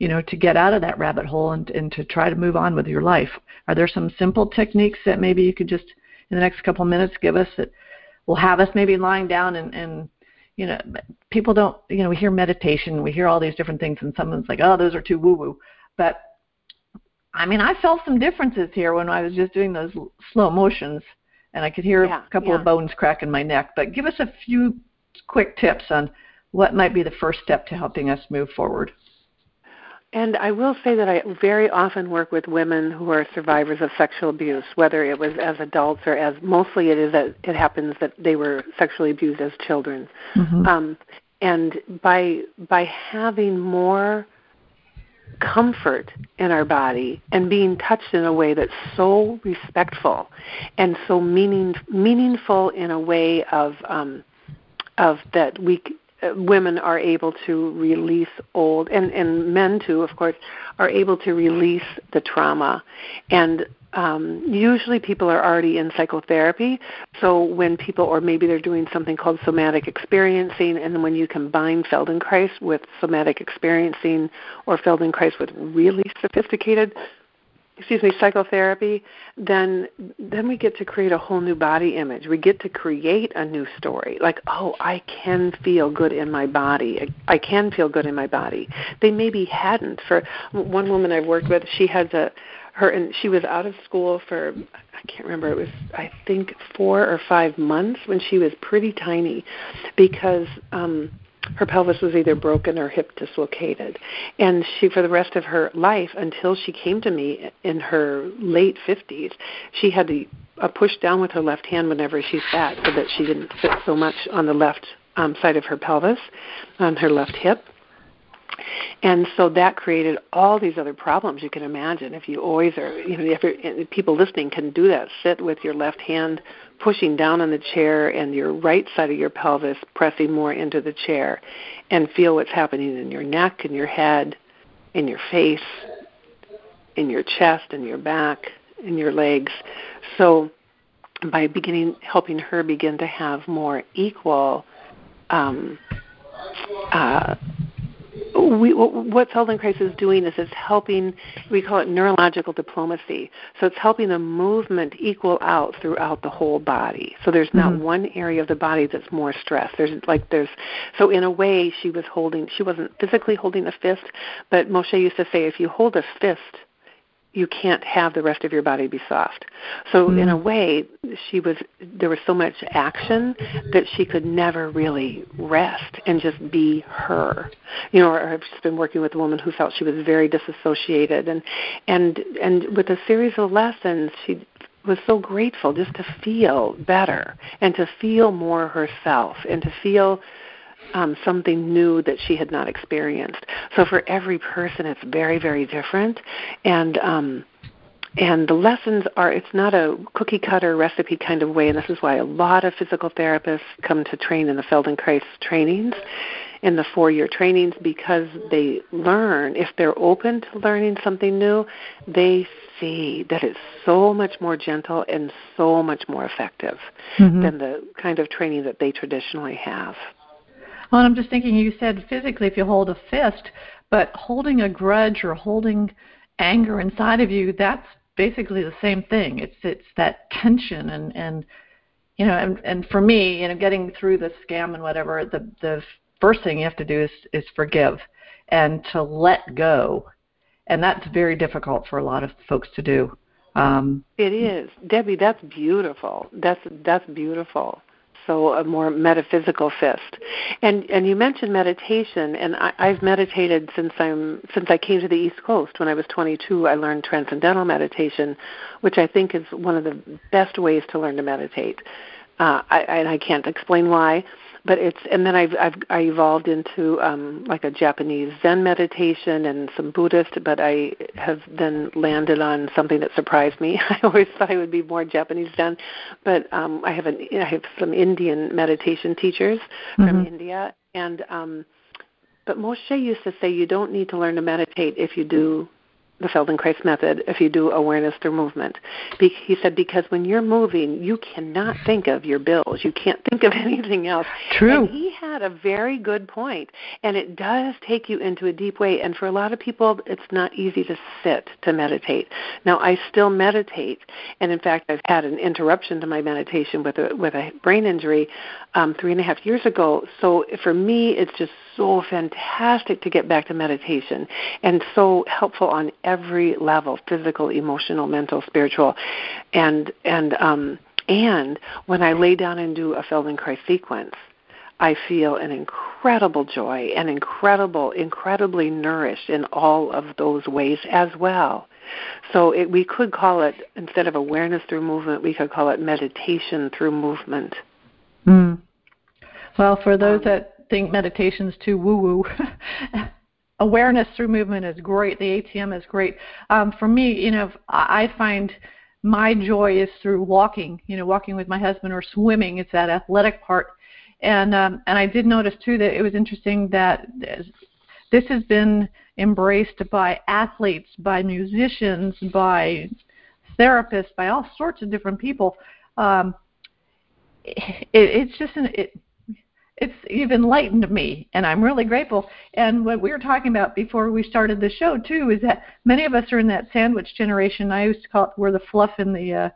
You know, to get out of that rabbit hole and, and to try to move on with your life. Are there some simple techniques that maybe you could just in the next couple of minutes give us that will have us maybe lying down and, and you know, people don't, you know, we hear meditation, we hear all these different things, and someone's like, oh, those are too woo woo. But I mean, I felt some differences here when I was just doing those slow motions, and I could hear yeah, a couple yeah. of bones crack in my neck. But give us a few quick tips on what might be the first step to helping us move forward. And I will say that I very often work with women who are survivors of sexual abuse, whether it was as adults or as mostly it is that it happens that they were sexually abused as children. Mm-hmm. Um, and by by having more comfort in our body and being touched in a way that's so respectful and so meaning meaningful in a way of um, of that we women are able to release old and and men too of course are able to release the trauma. And um, usually people are already in psychotherapy. So when people or maybe they're doing something called somatic experiencing and when you combine feldenkrais with somatic experiencing or feldenkrais with really sophisticated excuse me psychotherapy then then we get to create a whole new body image. We get to create a new story. Like oh i can feel good in my body. I, can feel good in my body. They maybe hadn't. For one woman i've worked with she has a her and she was out of school for I can't remember it was I think 4 or 5 months when she was pretty tiny because um her pelvis was either broken or hip dislocated. And she, for the rest of her life, until she came to me in her late 50s, she had to uh, push down with her left hand whenever she sat so that she didn't sit so much on the left um, side of her pelvis, on her left hip. And so that created all these other problems you can imagine. If you always are, you know, if people listening can do that, sit with your left hand pushing down on the chair and your right side of your pelvis pressing more into the chair and feel what's happening in your neck and your head, in your face, in your chest and your back, in your legs. So by beginning helping her begin to have more equal um, uh, we, what Feldenkrais is doing is it's helping, we call it neurological diplomacy. So it's helping the movement equal out throughout the whole body. So there's not mm-hmm. one area of the body that's more stressed. There's like there's, so in a way she was holding, she wasn't physically holding a fist, but Moshe used to say if you hold a fist, you can't have the rest of your body be soft. So mm-hmm. in a way, she was there was so much action that she could never really rest and just be her. You know, I've just been working with a woman who felt she was very disassociated, and and and with a series of lessons, she was so grateful just to feel better and to feel more herself and to feel um, something new that she had not experienced. So for every person, it's very, very different, and um, and the lessons are it's not a cookie cutter recipe kind of way, and this is why a lot of physical therapists come to train in the Feldenkrais trainings in the four year trainings because they learn if they're open to learning something new they see that it's so much more gentle and so much more effective mm-hmm. than the kind of training that they traditionally have well, I'm just thinking you said physically if you hold a fist, but holding a grudge or holding anger inside of you, that's basically the same thing. It's it's that tension and and you know and and for me, you know, getting through the scam and whatever, the the first thing you have to do is is forgive and to let go. And that's very difficult for a lot of folks to do. Um, it is, Debbie. That's beautiful. That's that's beautiful so a more metaphysical fist. And and you mentioned meditation, and I, I've meditated since I'm since I came to the East Coast. When I was 22, I learned transcendental meditation, which I think is one of the best ways to learn to meditate. Uh, I, and I can't explain why, but it's and then I've I've I evolved into um like a Japanese Zen meditation and some Buddhist, but I have then landed on something that surprised me. I always thought I would be more Japanese Zen, but um I have an I have some Indian meditation teachers mm-hmm. from India and um but Moshe used to say you don't need to learn to meditate if you do the Feldenkrais method if you do awareness through movement. Be- he said because when you're moving, you cannot think of your bills. You can't think of anything else. True. And he had a very good point, and it does take you into a deep way. And for a lot of people, it's not easy to sit to meditate. Now, I still meditate, and in fact, I've had an interruption to my meditation with a with a brain injury um, three and a half years ago. So for me, it's just so fantastic to get back to meditation, and so helpful on every level physical emotional mental spiritual. And and um and when i lay down and do a feldenkrais sequence i feel an incredible joy and incredible incredibly nourished in all of those ways as well. So it, we could call it instead of awareness through movement we could call it meditation through movement. Mm. well for those um, that think meditation's too woo woo awareness through movement is great. The ATM is great. Um, for me, you know, I find my joy is through walking. You know, walking with my husband or swimming. It's that athletic part. And um, and I did notice too that it was interesting that this has been embraced by athletes, by musicians, by therapists, by all sorts of different people. Um, it, it's just an, it, it's you've enlightened me and i'm really grateful. And what we were talking about before we started the show too is that many of us are in that sandwich generation. I used to call it we're the fluff in the uh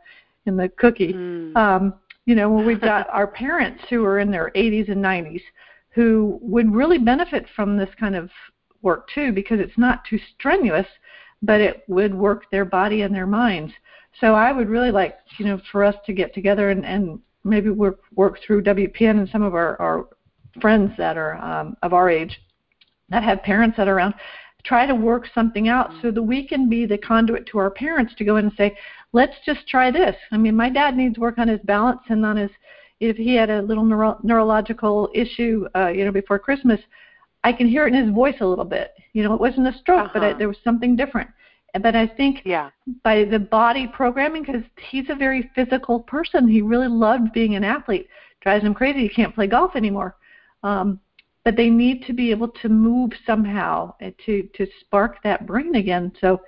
in the cookie. Mm. um you know when we've got our parents who are in their 80s and 90s who would really benefit from this kind of work too because it's not too strenuous but it would work their body and their minds. So i would really like you know for us to get together and and maybe work work through WPN and some of our, our friends that are um, of our age that have parents that are around try to work something out so that we can be the conduit to our parents to go in and say let's just try this. I mean my dad needs work on his balance and on his if he had a little neuro- neurological issue uh, you know before christmas i can hear it in his voice a little bit. You know it wasn't a stroke uh-huh. but it, there was something different. And but i think yeah. by the body programming because he's a very physical person he really loved being an athlete. Drives him crazy he can't play golf anymore um, but they need to be able to move somehow to to spark that brain again. So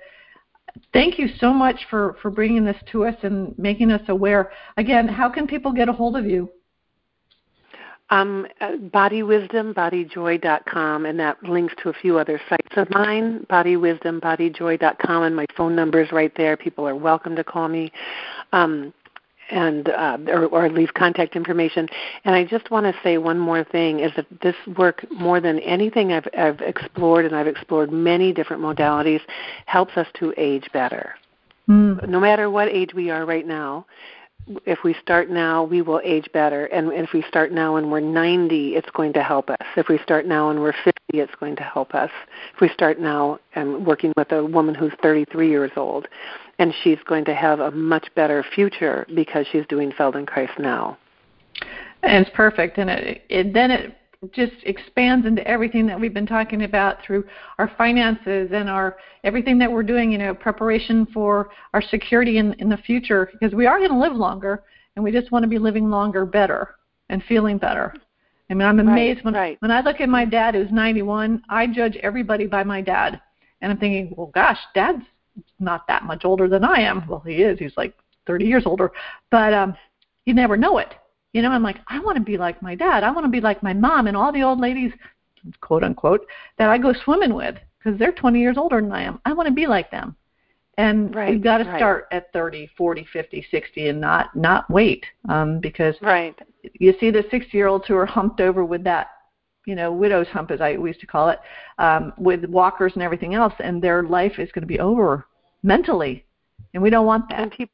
thank you so much for for bringing this to us and making us aware. Again, how can people get a hold of you? Um, uh, bodywisdom, bodyjoy.com, and that links to a few other sites of mine, bodywisdom, bodyjoy.com, and my phone number is right there. People are welcome to call me. Um, and uh, or, or leave contact information. And I just want to say one more thing: is that this work, more than anything I've, I've explored, and I've explored many different modalities, helps us to age better. Mm. No matter what age we are right now, if we start now, we will age better. And if we start now and we're 90, it's going to help us. If we start now and we're 50, it's going to help us. If we start now and working with a woman who's 33 years old, and she's going to have a much better future because she's doing Feldenkrais now. And it's perfect, and it, it then it just expands into everything that we've been talking about through our finances and our everything that we're doing, you know, preparation for our security in, in the future because we are going to live longer and we just want to be living longer better and feeling better. I mean, I'm amazed right, when right. when I look at my dad who's 91, I judge everybody by my dad. And I'm thinking, well, gosh, dad's not that much older than I am. Well, he is. He's like 30 years older. But um you never know it. You know, I'm like, I want to be like my dad. I want to be like my mom and all the old ladies, quote unquote, that I go swimming with because they're 20 years older than I am. I want to be like them. And right, we've got to right. start at 30, 40, 50, 60 and not not wait um because right. you see the 60-year-olds who are humped over with that you know, widow's hump as I we used to call it, um, with walkers and everything else, and their life is going to be over mentally, and we don't want that. And,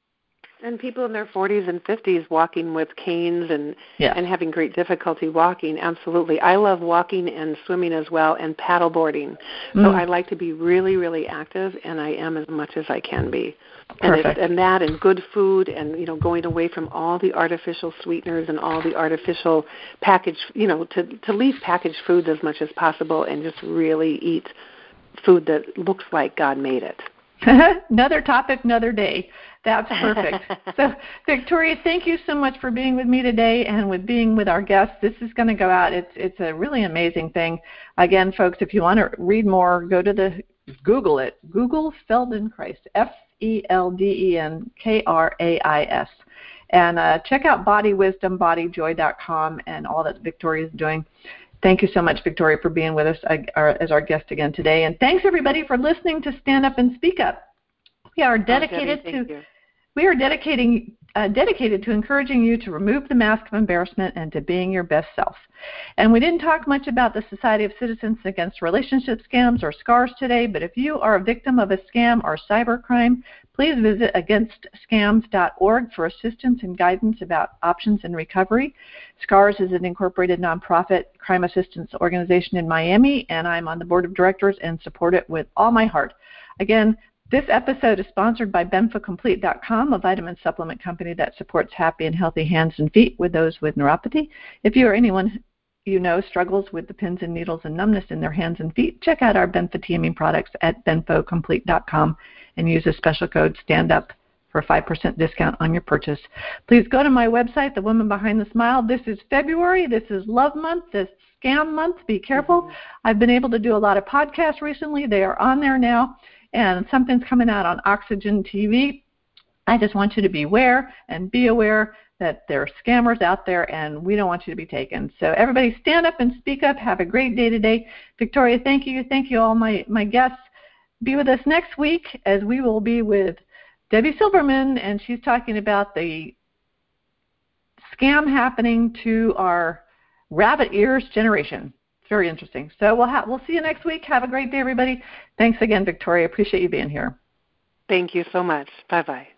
and people in their 40s and 50s walking with canes and yes. and having great difficulty walking absolutely i love walking and swimming as well and paddleboarding so Mm. i like to be really really active and i am as much as i can be and, Perfect. it, and that and good food and you know going away from all the artificial sweeteners and all the artificial packaged you know to to leave packaged foods as much as possible and just really eat food that looks like god made it another topic, another day. That's perfect. so, Victoria, thank you so much for being with me today and with being with our guests. This is going to go out. It's it's a really amazing thing. Again, folks, if you want to read more, go to the Google it. Google Feldenkrais. F E L D E N K R A I S. And uh, check out bodywisdombodyjoy.com and all that Victoria is doing. Thank you so much, Victoria, for being with us as our guest again today. And thanks everybody for listening to Stand Up and Speak Up. We are dedicated oh, to you. We are dedicating uh, dedicated to encouraging you to remove the mask of embarrassment and to being your best self. And we didn't talk much about the Society of Citizens Against Relationship Scams or SCARS today, but if you are a victim of a scam or cybercrime, please visit againstscams.org for assistance and guidance about options and recovery. SCARS is an incorporated nonprofit crime assistance organization in Miami, and I'm on the board of directors and support it with all my heart. Again, this episode is sponsored by BenfoComplete.com, a vitamin supplement company that supports happy and healthy hands and feet with those with neuropathy. If you or anyone you know struggles with the pins and needles and numbness in their hands and feet, check out our benfotiamine products at benfocomplete.com and use the special code STANDUP for a 5% discount on your purchase. Please go to my website, The Woman Behind the Smile. This is February. This is Love Month. This Scam Month. Be careful. Mm-hmm. I've been able to do a lot of podcasts recently. They are on there now and something's coming out on Oxygen TV. I just want you to beware and be aware that there are scammers out there and we don't want you to be taken. So everybody stand up and speak up. Have a great day today. Victoria, thank you. Thank you all my, my guests. Be with us next week as we will be with Debbie Silverman and she's talking about the scam happening to our rabbit ears generation. It's very interesting. So we'll ha- we'll see you next week. Have a great day, everybody. Thanks again, Victoria. Appreciate you being here. Thank you so much. Bye bye.